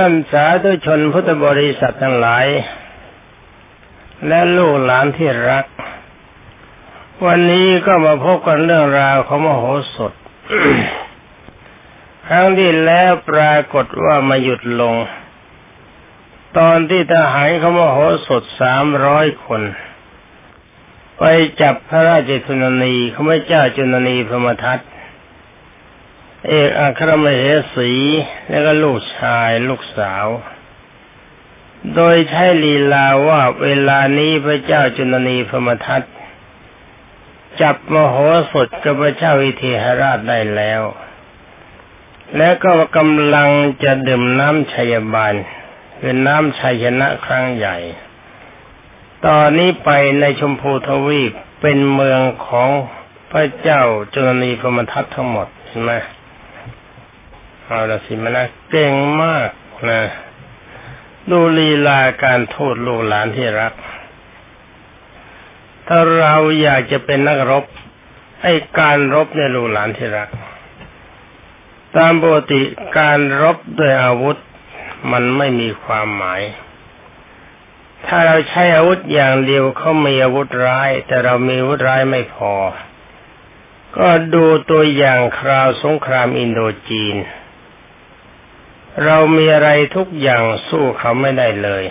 ท่านสาธุชนพุทธบริษัททั้งหลาย และลูกหลานที่รัก วันนี้ก็มาพบกันเรื่องราวของมโหสถ ครั้งที่แล้วปรากฏว่ามาหยุดลง ตอนที่ทหารเขามโหสถสามร้อยคน ไปจับพระราชจุนนีเขาไม่เจ้าจุนนีพรหมทัต เอกอัครมเหสี แล้วก็ลูกชายลูกสาว โดยใช้ลีลาว่าเวลานี้พระเจ้าจุนนีพมทัตจับมโหสถกับพระเจ้าวิเทหราชได้แล้ว และก็กำลังจะดื่มน้ำชัยบาลคือน้ำชัยชนะครั้งใหญ่ ตอนนี้ไปในชมพูทวีปเป็นเมืองของพระเจ้าจุนนีพมทัตทั้งหมดใช่ไหม เอาละสิมานะเก่งมากนะดูลีลาการโทษลูกหลานที่รัก ถ้าเราอยากจะเป็นนักรบ ไอ้การรบเนี่ยลูกหลานที่รัก ตามปกติการรบด้วยอาวุธมันไม่มีความหมาย ถ้าเราใช้อาวุธอย่างเดียวเขามีอาวุธร้าย แต่เรามีอาวุธร้ายไม่พอ ก็ดูตัวอย่างคราวสงครามอินโดจีน เรามีอะไรทุกอย่างสู้เขาไม่ได้เลย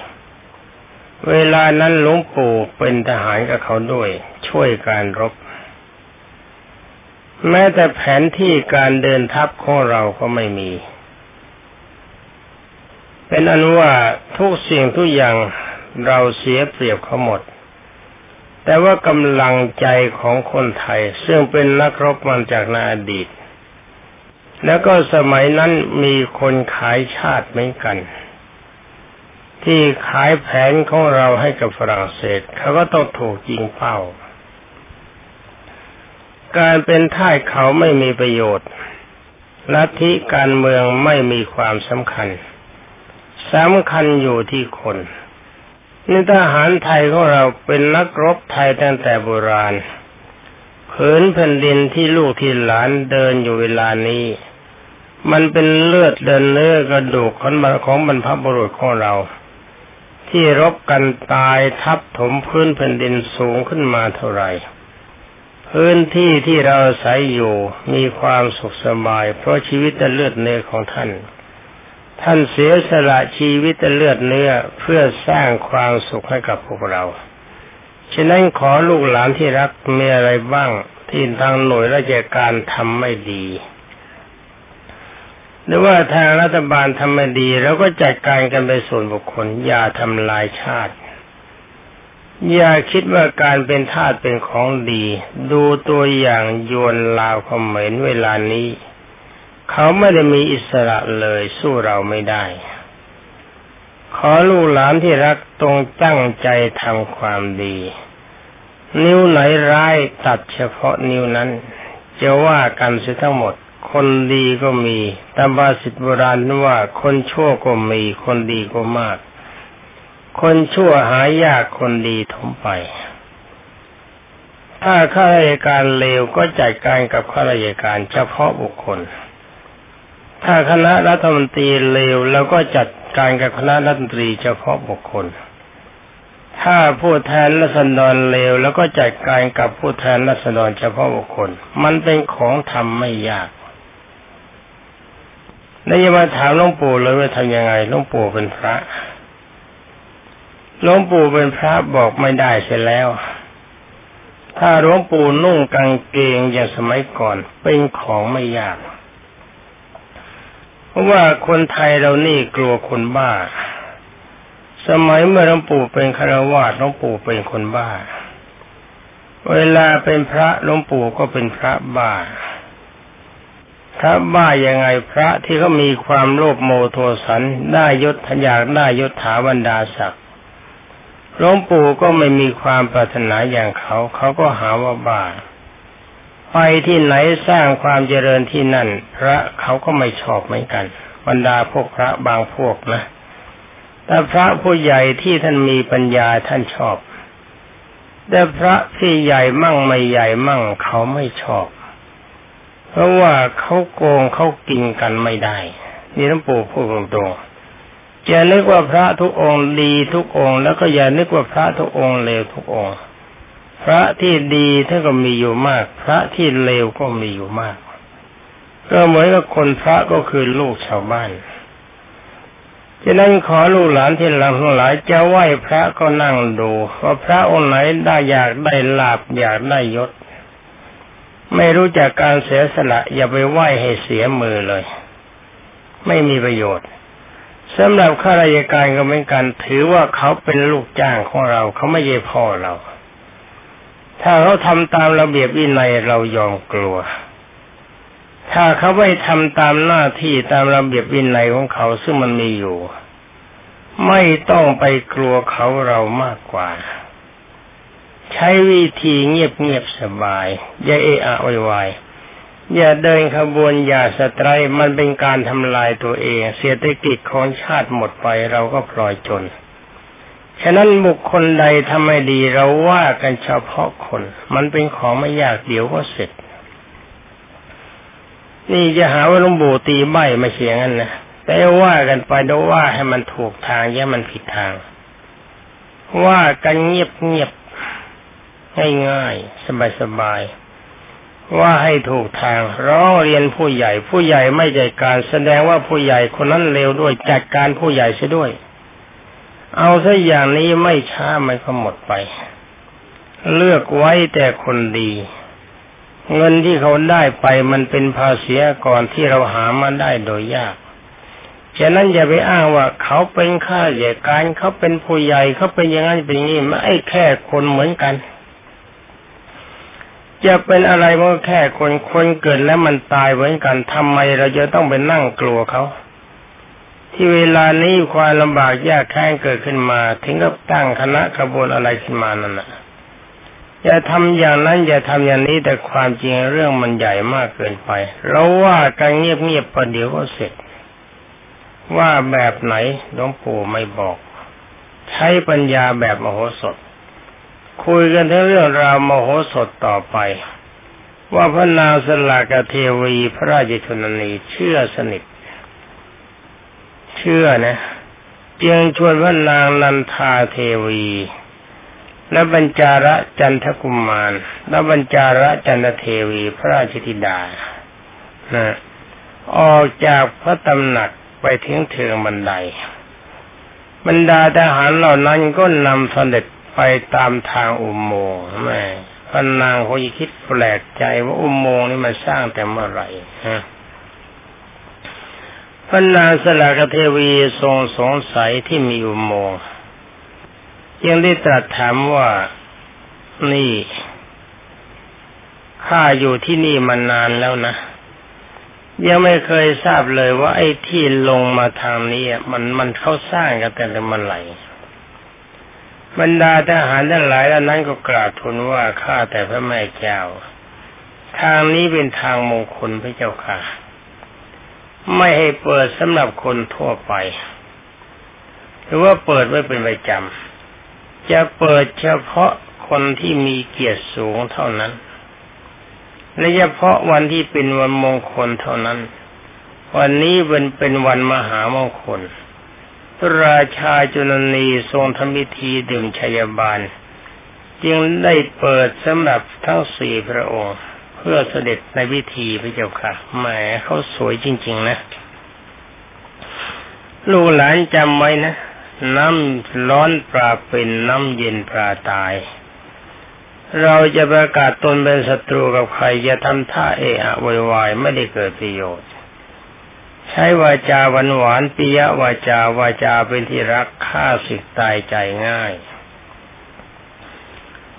เวลานั้นหลวงปู่เป็นทหารกับเขาด้วย ช่วยการรบ แม้แต่แผนที่การเดินทัพของเราก็ไม่มี เป็นอันว่าทุกสิ่งทุกอย่างเราเสียเปรียบเขาหมด แต่ว่ากำลังใจของคนไทย ซึ่งเป็นนักรบมาจากในอดีต แล้วก็สมัยนั้นมีคนขายชาติเหมือนกัน ที่ขายแผนของเราให้กับฝรั่งเศสเขาก็ต้องถูกยิงเป้า การเป็นท่ายเขาไม่มีประโยชน์ลัทธิการเมืองไม่มีความสำคัญสำคัญอยู่ที่คนนี่ทหารไทยของเราเป็นนักรบไทยตั้งแต่โบราณ ผืนแผ่นดินที่ลูกที่หลานเดินอยู่เวลานี้ มันเป็นเลือดเดินเนื้อกระดูกของของบรรพบุรุษของเรา ที่รบกันตายทับถมพื้นแผ่นดินสูงขึ้นมาเท่าไหร่ พื้นที่ที่เราอาศัยอยู่มีความสุขสบาย เพราะชีวิตเลือดเนื้อของท่าน ท่านเสียสละชีวิตเลือดเนื้อเพื่อสร้างความสุขให้กับพวกเรา ฉะนั้นขอลูกหลานที่รักมีอะไรบ้างที่ทางหน่วยราชการทำไม่ดีหรือว่าทางรัฐบาลทำไม่ดีเราก็จัดการกันไปส่วนบุคคล อย่าทำลายชาติ อย่าคิดว่าการเป็นทาสเป็นของดี ดูตัวอย่างยวนลาวคอมเมนเวลานี้ เขาไม่ได้มีอิสระเลยสู้เราไม่ได้ ขอลูกหลานที่รักตรงตั้งใจทำความดี นิ้วไหนร้ายตัดเฉพาะนิ้วนั้น จะว่ากันเสียทั้งหมด คนดีก็มีตามบาสิตโบราณว่าคนชั่วก็มีคนดีก็มาก คนชั่วหายากคนดีถมไป ถ้าข้าราชการเลวก็จัดการกับข้าราชการเฉพาะบุคคล ถ้าคณะรัฐมนตรีเลวแล้วก็จัดการกับคณะรัฐมนตรีเฉพาะบุคคล ถ้าผู้แทนรัษฎรเลวแล้วก็จัดการกับผู้แทนรัษฎรเฉพาะบุคคล มันเป็นของทำไม่ยากแล้วจะมาถามหลวงปู่เลยว่าทำยังไงหลวงปู่เป็นพระหลวงปู่เป็นพระบอกไม่ได้เสียแล้ว ถ้าหลวงปู่นุ่งกางเกงอย่างสมัยก่อนเป็นของไม่ยาก ราะว่าคนไทยเรานี่กลัวคนบ้า สมัยเมื่อหลวงปู่เป็นคารวาสหลวงปู่เป็นคนบ้า เวลาเป็นพระหลวงปู่ก็เป็นพระบ้า พระบ้ายังไงพระที่เขามีความโลภโมโทสันได้ยศทยากได้ยศถาบรรดาศักดิ์หลวงปู่ก็ไม่มีความปรารถนาอย่างเขา เขาก็หาว่าบ้า ไปที่ไหนสร้างความเจริญที่นั่น พระเขาก็ไม่ชอบเหมือนกัน บรรดาพวกพระบางพวกนะ แต่พระผู้ใหญ่ที่ท่านมีปัญญาท่านชอบ แต่พระที่ใหญ่มั่งไม่ใหญ่มั่งเขาไม่ชอบ เพราะว่าเขาโกงเขากินกันไม่ได้นี่หลวงปู่พูดตรงอย่านึกว่าพระทุกองค์ดีทุกองค์ แล้วก็อย่านึกว่าพระทุกองค์เลวทุกองค์ พระที่ดีท่านก็มีอยู่มาก พระที่เลวก็มีอยู่มาก ก็เหมือนกับคนพระก็คือลูกชาวบ้านฉะนั้นขอลูกหลานที่หลังทั้งหลายจะไหว้พระก็นั่งดูว่าพระองค์ไหนได้อยากได้ลาบอยากได้ยศ ไม่รู้จักการเสียสละ อย่าไปไหว้ให้เสียมือเลย ไม่มีประโยชน์สำหรับข้าราชการก็เหมือนกัน ถือว่าเขาเป็นลูกจ้างของเรา เขาไม่ใช่พ่อเรา ถ้าเขาทำตามระเบียบวินัยเรายอมกลัว ถ้าเขาไม่ทำตามหน้าที่ตามระเบียบวินัยของเขาซึ่งมันมีอยู่ ไม่ต้องไปกลัวเขาเรามากกว่า ใช้วิธีเงียบๆสบาย อย่าเอะอะวยวายอย่าเดินขบวนอย่าสตรายมันเป็นการทำลายตัวเอง เศรษฐกิจของชาติหมดไปเราก็พลอยจน ฉะนั้นบุคคลใดทำไม่ดีเราว่ากันเฉพาะคน มันเป็นของไม่ยากเดี๋ยวก็เสร็จ นี่จะหาว่าลุงปู่ตีใบมาเสียงั้นนะแต่ว่ากันไปดูว่าให้มันถูกทางแย่มันผิดทาง ว่ากันเงียบเงียบง่ายๆสบายๆว่าให้ถูกทางร้องเรียนผู้ใหญ่ ผู้ใหญ่ไม่ใจการแสดงว่าผู้ใหญ่คนนั้นเลวด้วยจัดการผู้ใหญ่เสียด้วย เอาซะอย่างนี้ไม่ช้ามันก็หมดไป เลือกไว้แต่คนดี เงินที่เขาได้ไปมันเป็นภาษีก่อนที่เราหามาได้โดยยากฉะนั้นอย่าไปอ้างว่าเขาเป็นข้าราชการเขาเป็นผู้ใหญ่เขาเป็นอย่างนั้นเป็นอย่างนี้ไม่แค่คนเหมือนกัน จะเป็นอะไรมันแค่คนคนเกิดแล้วมันตายเหมือนกันทำไมเราจะต้องไปนั่งกลัวเขา ที่เวลานี้ความลำบากยากแค้นเกิดขึ้นมา ถึงกับตั้งคณะขบวนอะไรขึ้นมานั่นนะอย่าทำอย่างนั้นอย่าทำอย่างนี้แต่ความจริงเรื่องมันใหญ่มากเกินไปเราว่ากันเงียบๆประเดี๋ยวก็เสร็จ ว่าแบบไหนหลวงปู่ไม่บอก ใช้ปัญญาแบบมโหสถ คุยกันถึงเรื่องราวมโหสถต่อไป ว่าพระนางสลากเทวีพระราชชนนีเชื่อสนิท เชื่อนะจึงชวนพระนางนันทาเทวี และบรรจาระจันทกุมมาร และบรรจาระจันทเทวี พระราชธิดานะออกจากพระตำหนักไปถึงเทิงบันได บรรดาทหารเหล่านั้นก็นำเสด็จไปตามทางอุโมงค์แม่พนางคงคิดแปลกใจว่าอุโมงค์นี่มันสร้างแต่เมื่อไหร่ฮะ พระนางสลากเทวีทรงสงสัยที่มีอุโมงค์ยังได้ตรัสถามว่านี่ข้าอยู่ที่นี่มานานแล้วนะ ยังไม่เคยทราบเลยว่าไอ้ที่ลงมาทางนี้มันมันเขาสร้างกันแต่เมื่อไหร่บรรดาทหารทั้งหลายแล้วนั้นก็กราบทูลว่าข้าแต่พระแม่เจ้า ทางนี้เป็นทางมงคลพระเจ้าค่ะ ไม่ให้เปิดสำหรับคนทั่วไป หรือว่าเปิดไว้เป็นประจำจะเปิดเฉพาะคนที่มีเกียรติสูงเท่านั้น และเฉพาะวันที่เป็นวันมงคลเท่านั้น วันนี้เป็นเป็นวันมหามงคลพระราชาจุลนีทรงทำพิธีดื่มชัยบาล จึงได้เปิดสำหรับทั้งสี่พระองค์ พื่อเสด็จในพิธีพระเจ้าค่ะแหมเขาสวยจริง ๆ นะ ลูกหลานจำไว้นะ น้ำร้อนปลาเป็นน้ำเย็นปลาตาย เราจะประกาศตนเป็นศัตรูกับใครจะทำท่าเอะอะวยวายไม่ได้เกิดประโยชน์ ใช้วาจาหวานหวานปิยวาจาวาจาเป็นที่รักฆ่าสิทตายใจง่าย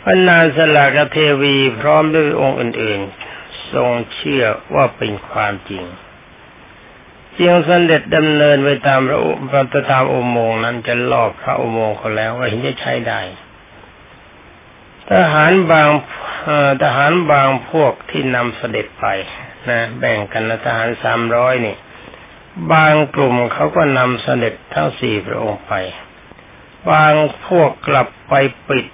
พระนางสลากเทวีพร้อมด้วยองค์อื่นๆ ทรงเชื่อว่าเป็นความจริงจึงเสด็จดำเนินไปตามพระพระตามอุโมงค์นั้นจะลอบพระอุโมงค์เขาแล้วว่าเห็นจะใช้ได้ ทหารบางทหารบางพวกที่นำเสด็จไปนะแบ่งกันนะทหารสามร้อยนี่ บางกลุ่มเขาก็นำเสด็จทั้งสี่พระองค์ไป บางพวกกลับไปปิด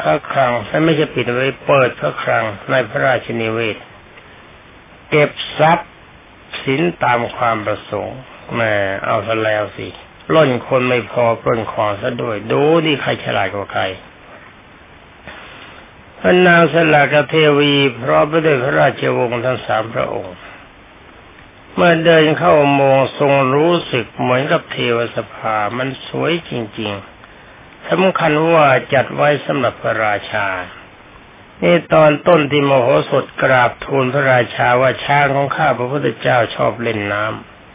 พระคลังไม่ใช่ปิดไว้เปิดพระคลังในพระราชนิเวศ เก็บทรัพย์สินตามความประสงค์แม่เอาซะแล้วสิล้นคนไม่พอปล้นของซะด้วย ดูดิใครฉลาดกว่าใครพระนางสลากเทวีพร้อมไปด้วยพระราชวงศ์ทั้งสามพระองค์ เมื่อเดินเข้าโมงทรงรู้สึกเหมือนกับเทวสภา มันสวยจริง ๆ สำคัญว่าจัดไว้สำหรับพระราชา นี่ตอนต้นที่มโหสถกราบทูลพระราชาว่าช้างของข้าพระพุทธเจ้าชอบเล่นน้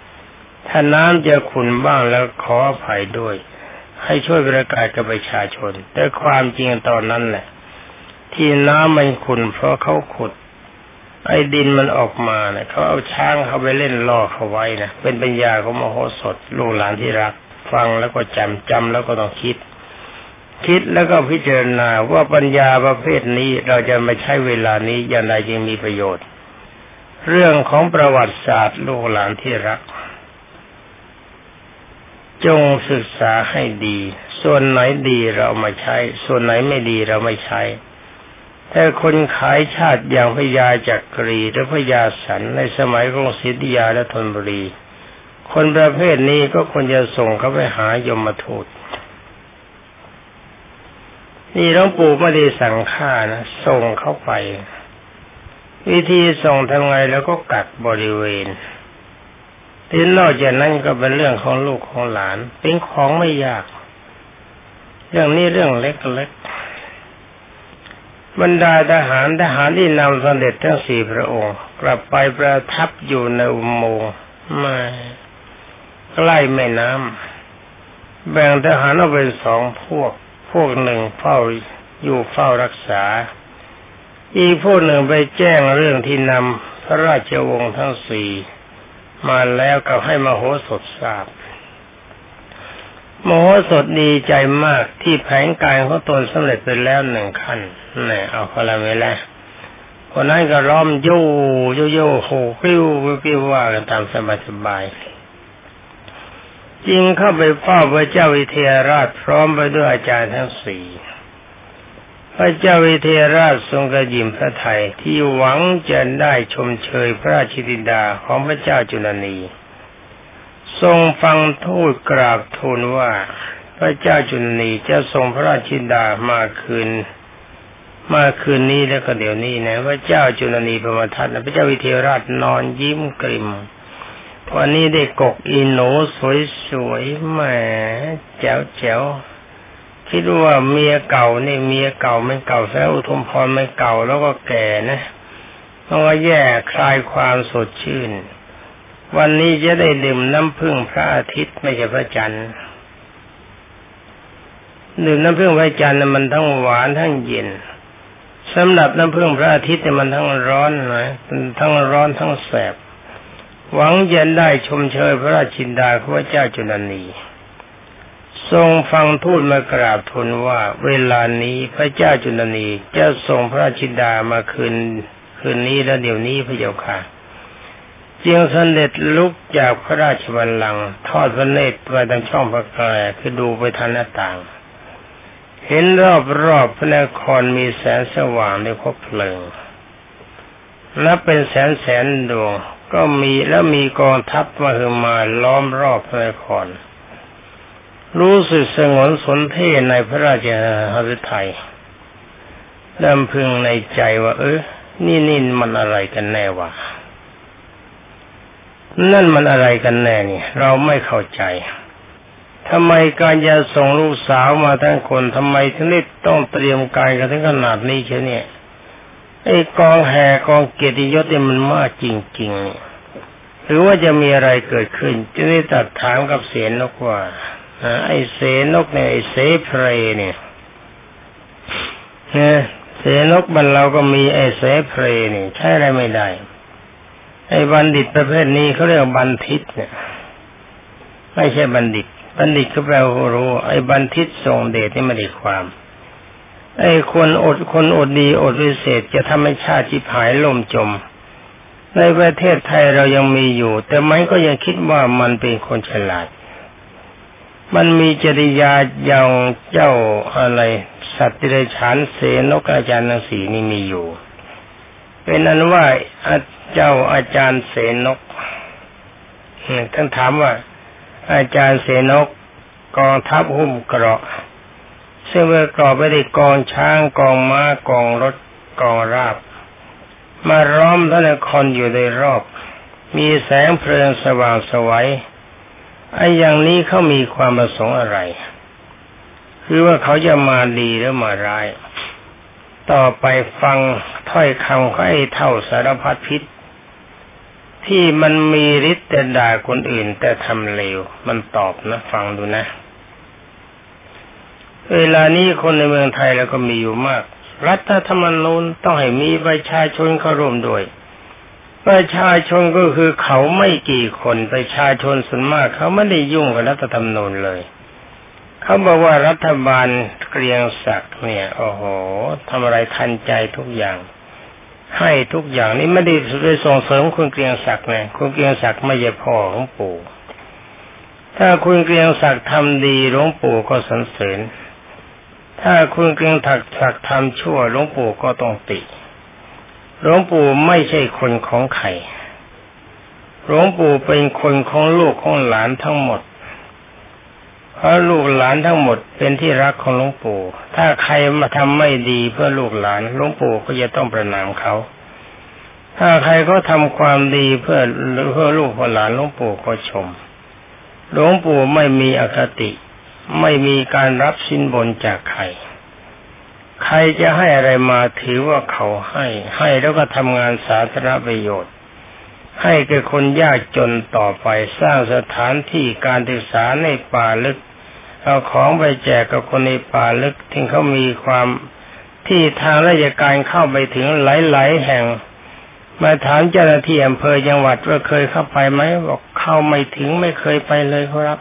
ำถ้าน้ำจะขุนบ้างแล้วขออภัยด้วย ให้ช่วยประกาศกับประชาชน แต่ความจริงตอนนั้นแหละ ที่น้ำมันขุนเพราะเขาขุด ไอ้ดินมันออกมาเนะเขาเอาช้างเขาไปเล่นล่อเขาไว้นะเป็นปัญญาของมโหสถลูกหลานที่รัก ฟังแล้วก็จำจำแล้วก็ต้องคิด คิดแล้วก็พิจารณาว่าปัญญาประเภทนี้เราจะมาใช้เวลานี้อย่างไรจึงมีประโยชน์ เรื่องของประวัติศาสตร์ลูกหลานที่รัก จงศึกษาให้ดี ส่วนไหนดีเรามาใช้ ส่วนไหนไม่ดีเราไม่ใช้ แต่คนขายชาติอย่างพญาจักรีหรือพญาสันในสมัยกรุงศรีธยาและธนบุรี คนประเภทนี้ก็ควรจะส่งเขาไปหายมทูต นี่หลวงปู่ไม่ได้สั่งฆ่านะ ส่งเข้าไป วิธีส่งทำไงแล้วก็กักบริเวณที่นอกจากนั้นก็เป็นเรื่องของลูกของหลาน เป็นของไม่ยาก เรื่องนี้เรื่องเล็กๆบรรดาทหารทหารที่นำสเด็จทั้งสี่พระองค์ กลับไปประทับอยู่ในอุโมงค์มาใกล้แม่น้ำแบ่งทหารออกเป็นสองพวก พวกหนึ่งเฝ้าอยู่เฝ้ารักษา อีกพวกหนึ่งไปแจ้งเรื่องที่นำพระราชวงศ์ทั้งสี่มาแล้วกับให้มโหสถทราบมโหสถดีใจมากที่แผนการของตนสำเร็จไปแล้วหนึ่งขั้นนี่เอาคนละเวลาคนนั้นก็ร้อมโย่โยโย่โหกิ้วกิ้วว่ากันตามสบายสบาย จึงเข้าไปเฝ้าพระเจ้าวิเทหราชพร้อมไปด้วยอาจารย์ทั้งสี่พระเจ้าวิเทหราชทรงกระยิมพระไทยที่หวังจะได้ชมเชยพระราชิดาของพระเจ้าจุลนี ทรงฟังทูตกราบทูลว่า พระเจ้าจุลนีจะส่งพระราชิดามาคืนมาคืนนี้แล้วก็เดี๋ยวนี้นะพระเจ้าจุลนีพระมทัตพระเจ้าวิเทหราชนอนยิ้มกริม วันนี้ได้กกอีหนูสวยๆแหมแจ๋วแจ๋วคิดว่าเมียเก่านี่เมียเก่าไม่เก่าแล้วอุทุมพรไม่เก่าแล้วก็แก่นะมันก็แย่คลายความสดชื่น วันนี้จะได้ดื่มน้ำพึ่งพระอาทิตย์ไม่ใช่พระจันทร์ดื่มน้ำพึ่งพระจันทร์มันทั้งหวานทั้งเย็นสำหรับน้ำพึ่งพระอาทิตย์เนี่ยมันทั้งร้อนนะทั้งร้อนทั้งแสบ หวังจะได้ชมเชยพระราชินดาพระเจ้าจุลนี ทรงฟังทูตมากราบทูลว่าเวลานี้พระเจ้าจุลนีจะส่งพระราชินดามาคืนคืนนี้และเดี๋ยวนี้พระเจ้าค่ะจึงเสด็จลุกจากพระราชบัลลังก์ทอดพระเนตรไปทางช่องพระแกรคือดูไปทางหน้าต่าง เห็นรอบรอบพระนครมีแสงสว่างในคบเพลิงนับเป็นแสนแสนดวง ก็มีแล้วมีกองทัพมาหือมาล้อมรอบพระนคร รู้สึกสงวนสนเทในพระราชหฤทัยดำพึงในใจว่า เออ นี่นี่มันอะไรกันแน่วะ นั่นมันอะไรกันแน่นี่เราไม่เข้าใจทำไมการจะส่งลูกสาวมาทั้งคนทำไมถึงได้ต้องเตรียมการกันถึงขนาดนี้เช่นเนี่ย ไอ้กองแห่กองเกียรติยศเนี่ยมันมากจริงๆ หรือว่าจะมีอะไรเกิดขึ้น จะได้ตัดถามกับเสนนกว่าไอ้เสนกเนี่ยไอ้เสเพรเนี่ยเนี่ยเสนกบันเราก็มีไอ้เสเพรเนี่ยใช่อะไรไม่ได้ ไอ้บัณฑิตประเภทนี้เขาเรียกบัณฑิตเนี่ย ไม่ใช่บัณฑิต บัณฑิตก็แปลว่ารู้ ไอ้บัณฑิตทรงเดชนี่ไม่ได้ความ ไอ้คนอดคนอดดีอดวิเศษจะทำให้ชาติจิหายล่มจม ในประเทศไทยเรายังมีอยู่ แต่มันก็ยังคิดว่ามันเป็นคนฉลาด มันมีจริยาอย่างเจ้าอะไร สัตว์เดรัจฉานเสนกอาจารย์นังสีนี่มีอยู่ เป็นนั้นว่าเจ้าอาจารย์เสนกท่านถามว่า อาจารย์เสนกกองทัพหุ้มเกราะ ซึ่งประกอบไปด้วยกองช้างกองม้ากองรถกองราบ มาร้อมพระนครอยู่โดยรอบ มีแสงเพลิงสว่างสวัยไอ้อย่างนี้เขามีความประสงค์อะไร คือว่าเขาจะมาดีหรือมาร้าย ต่อไปฟังถ้อยคำเขาไอ้เท่าสารพัดพิษ ที่มันมีฤทธิ์แต่ด่าคนอื่นแต่ทำเลว มันตอบนะ ฟังดูนะ เวลานี้คนในเมืองไทยแล้วก็มีอยู่มาก รัฐธรรมนูญต้องให้มีประชาชนเข้าร่วมด้วย ประชาชนก็คือเขาไม่กี่คนประชาชนส่วนมาก เขาไม่ได้ยุ่งกับรัฐธรรมนูญเลย เขาบอกว่ารัฐบาลเกรียงศักดิ์เนี่ย โอ้โหทำอะไรทันใจทุกอย่าง ให้ทุกอย่างนี่ไม่ได้ไปส่งเสริมคุณเกรียงศักดิ์นะคุณเกรียงศักดิ์ไม่ใช่พ่อของปู่ถ้าคุณเกรียงศักดิ์ทำดีหลวงปู่ก็สรรเสริญ ถ้าคุณเกรียงศักดิ์ทำชั่วหลวงปู่ก็ต้องติหลวงปู่ไม่ใช่คนของใครหลวงปู่เป็นคนของลูกของหลานทั้งหมด เพราะลูกหลานทั้งหมดเป็นที่รักของหลวงปู่ ถ้าใครมาทำไม่ดีเพื่อลูกหลานหลวงปู่ก็จะต้องประนามเขา ถ้าใครก็ทำความดีเพื่อเพื่อลูกเพื่อหลานหลวงปู่ก็ชม หลวงปู่ไม่มีอคติ ไม่มีการรับสินบนจากใคร ใครจะให้อะไรมาถือว่าเขาให้ ให้แล้วก็ทำงานสาธารณประโยชน์ ให้แก่คนยากจนต่อไปสร้างสถานที่การศึกษาในป่าลึก เอาของไปแจกกับคนในป่าลึกที่เขามีความที่ทางราชการเข้าไปถึงหลาย ๆ แห่งมาถามเจ้าหน้าที่อำเภอจังหวัดว่าเคยเข้าไปไหมบอกเข้าไม่ถึงไม่เคยไปเลยครับ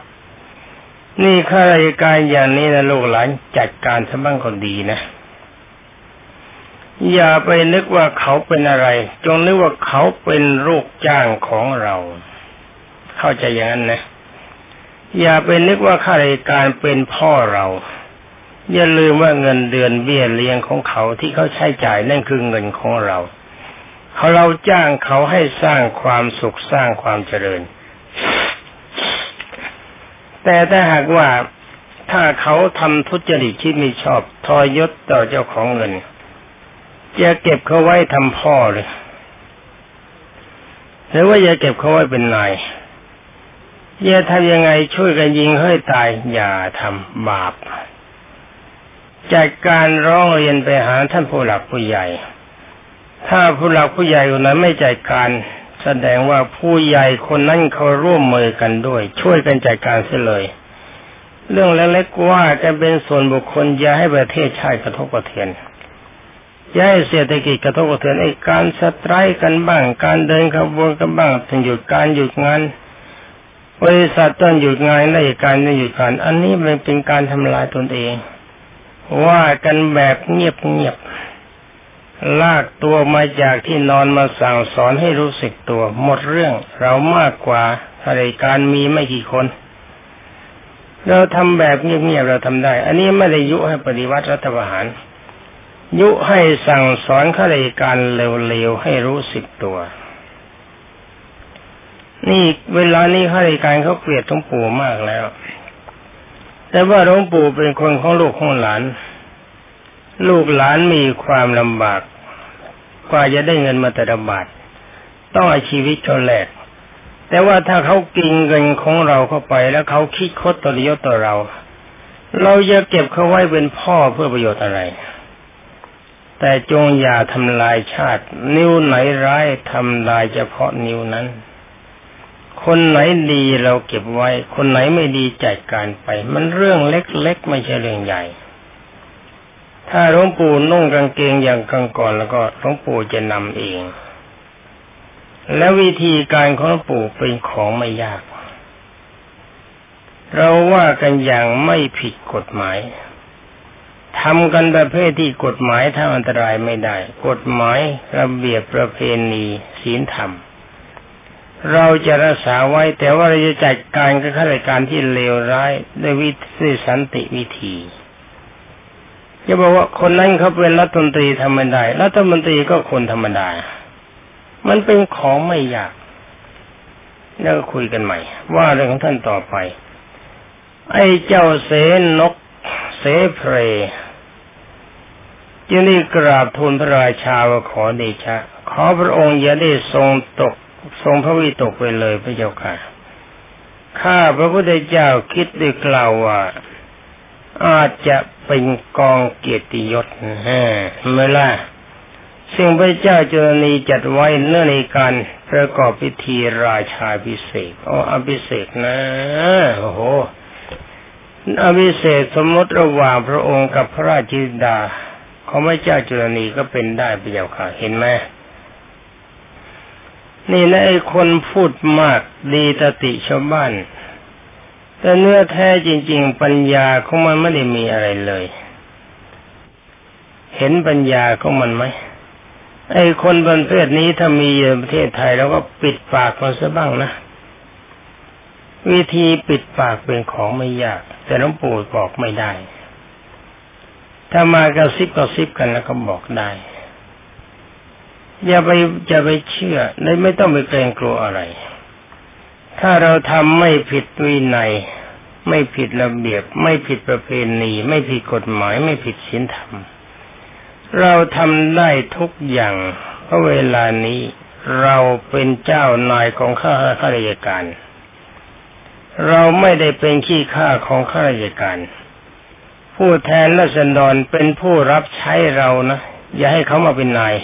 นี่ข้าราชการอย่างนี้นะลูกหลานจัดการซะบ้างก็ดีนะ อย่าไปนึกว่าเขาเป็นอะไร จงนึกว่าเขาเป็นลูกจ้างของเรา เข้าใจอย่างนั้นนะ อย่าไปนึกว่าข้าราชการเป็นพ่อเรา อย่าลืมว่าเงินเดือนเบี้ยเลี้ยงของเขาที่เขาใช้จ่ายนั่นคือเงินของเราเขาเราจ้างเขาให้สร้างความสุขสร้างความเจริญ แต่ถ้าหากว่าถ้าเขาทำทุจริตที่ไม่ชอบทอยศต่อเจ้าของเงิน จะเก็บเขาไว้ทำพ่อเลยหรือว่าจะเก็บเขาไว้เป็นนายจะทำยังไงช่วยกันยิงให้ตายอย่าทำบาปจัดการร้องเรียนไปหาท่านผู้หลักผู้ใหญ่ ถ้าผู้หลักผู้ใหญ่คนนั้นไม่จัดการ แสดงว่าผู้ใหญ่คนนั้นเขาร่วมมือกันด้วย ช่วยกันจัดการเสียเลย เรื่องเล็กๆว่าจะเป็นส่วนบุคคลอย่าให้ประเทศชาติกระทบกระเทือนย้ายเศรษฐกิจกระทบกระเทือนไอ้การสตร์กันบ้าง การเดินขบวนกันบ้างถึงหยุดการหยุดงานบริษัทต้องหยุดงานราชการต้องหยุดการอันนี้มันเป็นการทำลายตนเอง ว่ากันแบบเงียบเงียบ ลากตัวมาจากที่นอนมาสั่งสอนให้รู้สึกตัว หมดเรื่องเรามากกว่าราชการมีไม่กี่คน เราทำแบบเงียบๆเราทำได้ อันนี้ไม่ได้ยุให้ปฏิวัติรัฐประหาร ยุให้สั่งสอนข้าราชการเร็วๆให้รู้สึกตัว นี่เวลานี้ข้าราชการเขาเกลียดหลวงปู่มากแล้ว แต่ว่าหลวงปู่เป็นคนของลูกของหลาน ลูกหลานมีความลำบาก กว่าจะได้เงินมาแต่ละบาทต้องอาชีวิตเขาแลกแต่ว่าถ้าเขากินเงินของเราเข้าไปแล้วเขาคิดคดตรยต่อเรา เราจะเก็บเขาไว้เป็นพ่อเพื่อประโยชน์อะไร แต่จงอย่าทำลายชาติ นิ้วไหนร้ายทำลายเฉพาะนิ้วนั้น คนไหนดีเราเก็บไว้ คนไหนไม่ดีจัดการไป มันเรื่องเล็กๆไม่ใช่เรื่องใหญ่ ถ้าหลวงปู่นุ่งกางเกงอย่างกังก่อนแล้วก็หลวงปู่จะนำเอง และวิธีการของหลวงปู่เป็นของไม่ยาก เราว่ากันอย่างไม่ผิดกฎหมายทำกันประเภทที่กฎหมายทำอันตรายไม่ได้ กฎหมายระเบียบประเพณีศีลธรรม เราจะรักษาไว้แต่ว่าเราจะจัดการกับข้าราชการที่เลวร้ายด้วยวิธีสันติวิธี จะบอกว่าคนนั้นเขาเป็นรัฐมนตรีทำไม่ได้รัฐมนตรีก็คนธรรมดา มันเป็นของไม่ยาก แล้วคุยกันใหม่ ว่าเรื่องของท่านต่อไป ไอ้เจ้าเสนกเสเพรจึงได้กราบทูลพระราชาว่าขอเดชะ ขอพระองค์อย่าได้ทรงตก ทรงพระวิตกไปเลยพระเจ้าค่ะ ข้าพระพุทธเจ้าคิดด้กล่าวว่า อาจจะเป็นกองเกียรติยศฮะเมื่อล่ะซึ่งพระเจ้าจุลนีจัดไว้เนื่องในการประกอบพิธีราชาพิเศษโอ้อภิเศษนะโอ้โหอภิเศษสมมติระหว่างพระองค์กับพระราชินดาของพระเจ้าจุลนีก็เป็นได้ไปเจ้าค่ะเห็นไหมนี่นะไอ้คนพูดมากดีตติชาวบ้าน แต่เนื้อแท้จริง ๆ ปัญญาของมันไม่ได้มีอะไรเลยเห็นปัญญาของมันไหมไอ้คนประเภทนี้ถ้ามีในประเทศไทยเราก็ปิดปากมันซะบ้างนะ วิธีปิดปากเป็นของไม่ยาก แต่หลวงปู่บอกไม่ได้ ถ้ามากระซิบกระซิบกันแล้วก็บอกได้ อย่าไปจะไปเชื่อเลยไม่ต้องไปเกรงกลัวอะไร ถ้าเราทำไม่ผิดวินัยไม่ผิดระเบียบ ไม่ผิดประเพณี ไม่ผิดกฎหมาย ไม่ผิดศีลธรรม เราทำได้ทุกอย่างเพราะเวลานี้เราเป็นเจ้านายของข้าข้าราชการ เราไม่ได้เป็นขี้ข้าของข้าราชการ ผู้แทนรัษฎรเป็นผู้รับใช้เรานะ อย่าให้เขามาเป็นนาย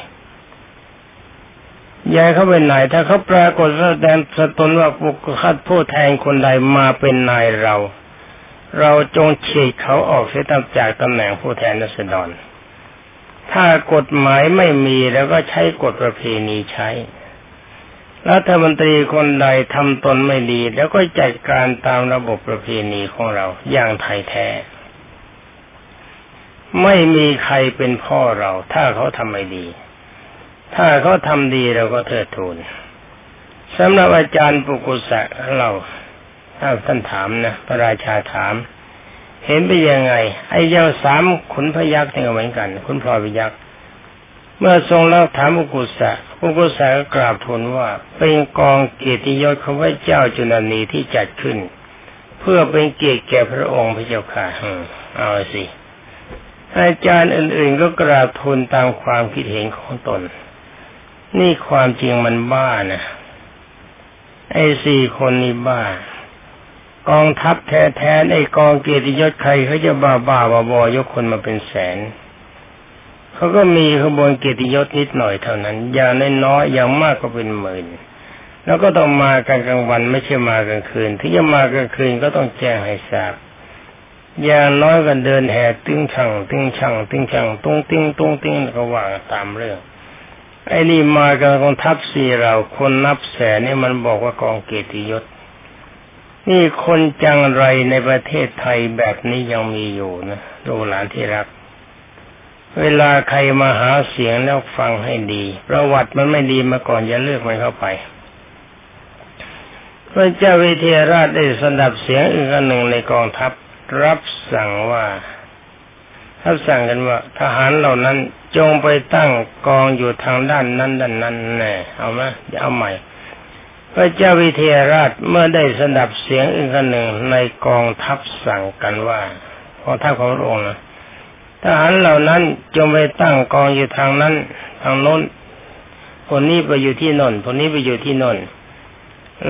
ย่าให้เขาเป็นนาย ถ้าเขาปรากฏแสดงสตนว่าผู้คัดผู้แทนคนใดมาเป็นนายเรา เราจงฉีกเขาออกเสียจากตำแหน่งผู้แทนรัษฎรถ้ากฎหมายไม่มีแล้วก็ใช้กฎประเพณีใช้รัฐมนตรีคนใดทำตนไม่ดี แล้วก็จัดการตามระบบประเพณีของเราอย่างไทยแท้ ไม่มีใครเป็นพ่อเรา ถ้าเขาทำไม่ดี ถ้าเขาทำดีเราก็เทิดทูนสำหรับอาจารย์ปุกุสะเราถ้าท่านถามนะพระราชาถาม เห็นไปยังไง ไอ้เจ้าสามขุนพยักษ์เนี่ยเหมือนกันขุนพลอยพยักษ์เมื่อทรงเล่าถามอุกุสะอุกุสะก็กราบทูลว่า เป็นกองเกียรติยศของพระเจ้าจุลนีที่จัดขึ้น เพื่อเป็นเกียรติแก่พระองค์พระเจ้าค่ะเอาสิอาจารย์อื่นๆก็กราบทูลตามความคิดเห็นของตน นี่ความจริงมันบ้านะไอ้สี่คนนี่บ้า กองทัพแท้ๆไอ้กองเกียรติยศใครเขาจะบ้าบ้าบอบอยกคนมาเป็นแสนเขาก็มีขบวนเกียรติยศนิดหน่อยเท่านั้น อย่างน้อยๆอย่างมากก็เป็นหมื่นแล้วก็ต้องมากันกลางวันไม่ใช่มากลางคืนที่จะมากลางคืนก็ต้องแจ้งให้ทราบอย่างน้อยกันเดินแห่ติ้งช่างติ้งช่างติ้งช่างตุ้งติ้งตุ้งติ้งก็ว่าตามเรื่อง ไอ้นี่มากันกองทัพสี่เราคนนับแสนนี่มันบอกว่ากองเกียรติยศ นี่คนจังไรในประเทศไทยแบบนี้ยังมีอยู่นะลูกหลานที่รัก เวลาใครมาหาเสียงแล้วฟังให้ดี ประวัติมันไม่ดีมาก่อนอย่าเลือกมันเข้าไปพระเจ้าวิเทหราชได้สนับเสียงอีกอันหนึ่งในกองทัพรับสั่งว่ารับสั่งกันว่า ทหารเหล่านั้น จงไปตั้งกองอยู่ทางด้านนั้นด้านนั้นแน่เอาไหมเอาใหม่ พระเจ้าวิเทหราชเมื่อได้สดับเสียงอีกหนึ่งในกองทัพสั่งกันว่ากองทัพของพระองค์นะทหารเหล่านั้นจงไปตั้งกองอยู่ทางนั้น ทางโน้นคนนี้ไปอยู่ที่นนคนนี้ไปอยู่ที่นน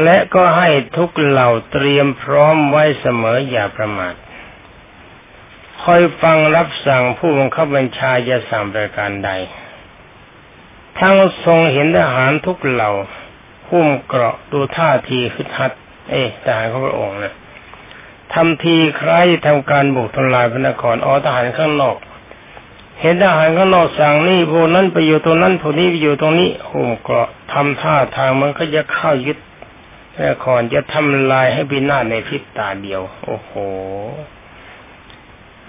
และก็ให้ทุกเหล่าเตรียมพร้อมไว้เสมออย่าประมาท คอยฟังรับสั่งผู้บังคับบัญชาจะสั่งประการใด ทั้งทรงเห็นทหารทุกเหล่าหุ้มเกราะดูท่าทีคึดฮัด เอ๊ะทหารของพระองค์นะทำทีใครทำการบุกทลายพระนครอ๋อทหารข้างนอก เห็นทหารข้างนอกสั่งนี่พวกนั้นไปอยู่ตรงนั้นพวกนี้ไปอยู่ตรงนี้หุ้มเกราะทำท่าทางมันก็จะเข้ายึดนครจะทำลายให้พินาศในพริบตาเดียว โอ้โห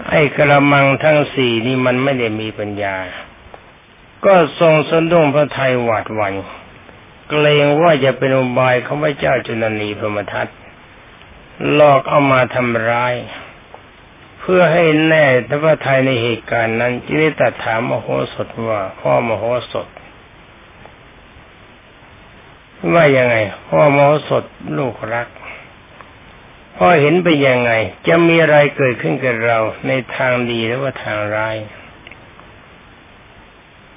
ไอ้กระมังทั้งสี่นี่มันไม่ได้มีปัญญา ก็ทรงสนดุ้งพระไทยหวาดหวั่นเกรงว่าจะเป็นอุบายของพระเจ้าจุลนีพรมทัตหลอกเอามาทำร้าย เพื่อให้แน่ทัพไทยในเหตุการณ์นั้นจึงได้ตัดถามมโหสถว่า พ่อมโหสถ ว่ายังไง พ่อมโหสถลูกรัก พอเห็นไปยังไง จะมีอะไรเกิดขึ้นกับเราในทางดีหรือว่าทางร้าย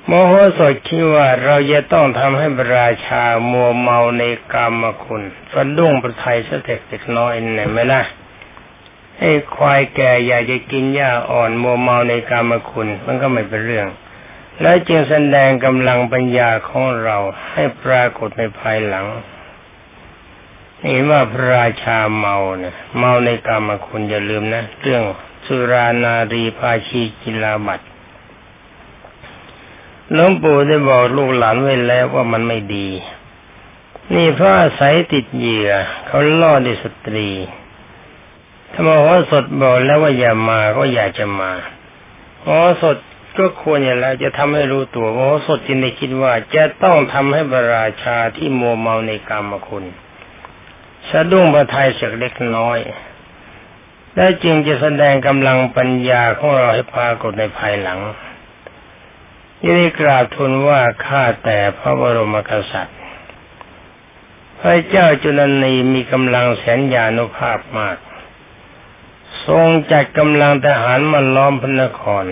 โมโหสดคิดว่าเราจะต้องทำให้พระราชามัวเมาในกรรมคุณสะดุ้งประทัยสเต็กเล็กน้อยเนี่ยไหมล่ะไอ้ควายแก่อยากจะกินหญ้าอ่อนมัวเมาในกรรมคุณ มันก็ไม่เป็นเรื่อง แล้วจึงแสดงกำลังปัญญาของเราให้ปรากฏในภายหลัง เห็นว่าพระราชาเมาเนี่ยเมาในกรรมคุณอย่าลืมนะ เรื่องสุรานารีภาชีกิลาบัตหลวงปู่ได้บอกลูกหลานไว้แล้วว่ามันไม่ดี นี่พระอาศัยติดเหยื่อเขาล่อดิสตรีถ้ามาหอสดบอกแล้วว่าอย่ามาก็อยากจะมาหอสดก็ควรอย่างแล้วจะทำให้รู้ตัวหอสดจึงได้คิดว่าจะต้องทำให้พระราชาที่มัวเมาในกรรมคุณ สะดุ้งประทัยสักเล็กน้อย และจึงจะแสดงกำลังปัญญาของเราให้ปรากฏในภายหลังยิ่งกราบทูลว่าข้าแต่พระบรมกษัตริย์ พระเจ้าจุลนีมีกำลังแสนยานุภาพมาก ทรงจัดกำลังทหารมาล้อมพระนคร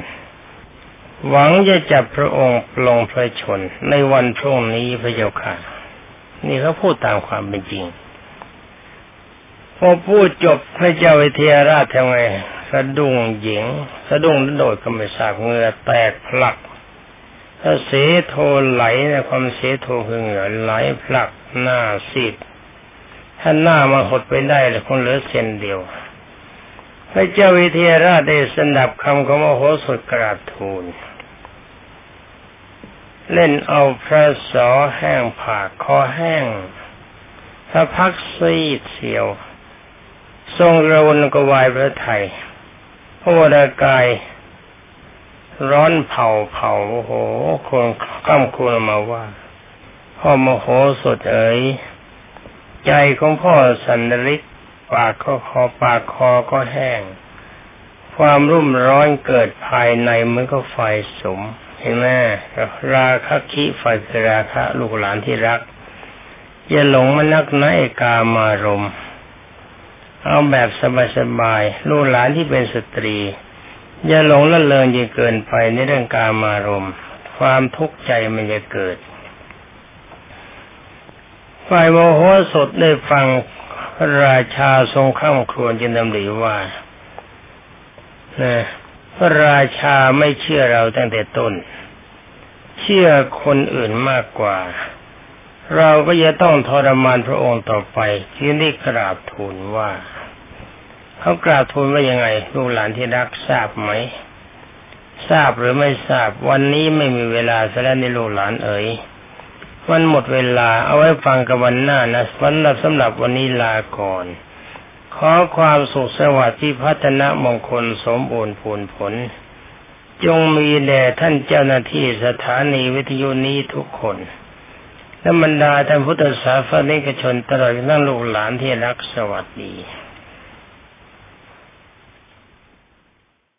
หวังจะจับพระองค์ลงพระชนในวันพรุ่งนี้พระเจ้าค่ะ นี่เขาพูดตามความเป็นจริง พอพูดจบพระเจ้าวิเทหราชทำไงสะดุ้งหญิง สะดุ้งโดดก็ไม่ทราบเงือแตกพลักถ้าเสโทไหลในความเสโทคือเหงื่อไหลพลักหน้าซีดถ้าหน้ามาหดไปได้เลยคงเหลือเส้นเดียว พระเจ้าวิเทหราชได้สนับคำของมโหสถกราบทูลเล่นเอาพระสอแห้งผ่าคอแห้งถ้าพักซีดเสียว ทรงระวนกวายพระไทยพระวรากาย ร้อนเผาเผาโอ้โหคนข้ามควรมาว่า พ่อมโหสดเอ๋ยใจของพ่อสันริกปากก็คอปากคอก็แห้ง ความรุ่มร้อนเกิดภายในมันก็ไฟสมเห็นไหมราคะคิไฟคือราคะลูกหลานที่รัก อย่าหลงมานักนะเอกามารมณ์ เอาแบบสบายๆลูกหลานที่เป็นสตรี อย่าหลงละเลงยิ่งเกินไปในเรื่องการมารมความทุกข์ใจมันจะเกิด ฝ่ายโมโหสดได้ฟังราชาทรงข้ามครวญจึงดำริว่านะพระราชาไม่เชื่อเราตั้งแต่ต้น เชื่อคนอื่นมากกว่า เราก็จะต้องทรมานพระองค์ต่อไปที่นี่กราบทูลว่า เขากราบทูลว่ายังไง ลูกหลานที่รักทราบไหม ทราบหรือไม่ทราบ วันนี้ไม่มีเวลาซะแล้วในลูกหลานเอ๋ยวันหมดเวลาเอาไว้ฟังกับวันหน้านะวันละสำหรับวันนี้ลาก่อน ขอความสุขสวัสดิ์ที่พัฒนามงคลสมบูรณ์ผลผล จงมีแด่ท่านเจ้าหน้าที่สถานีวิทยุนี้ทุกคน ธรรมดาท่านพุทธศาสนิกชนตลอดทั้งลูกหลานที่รักสวัสดี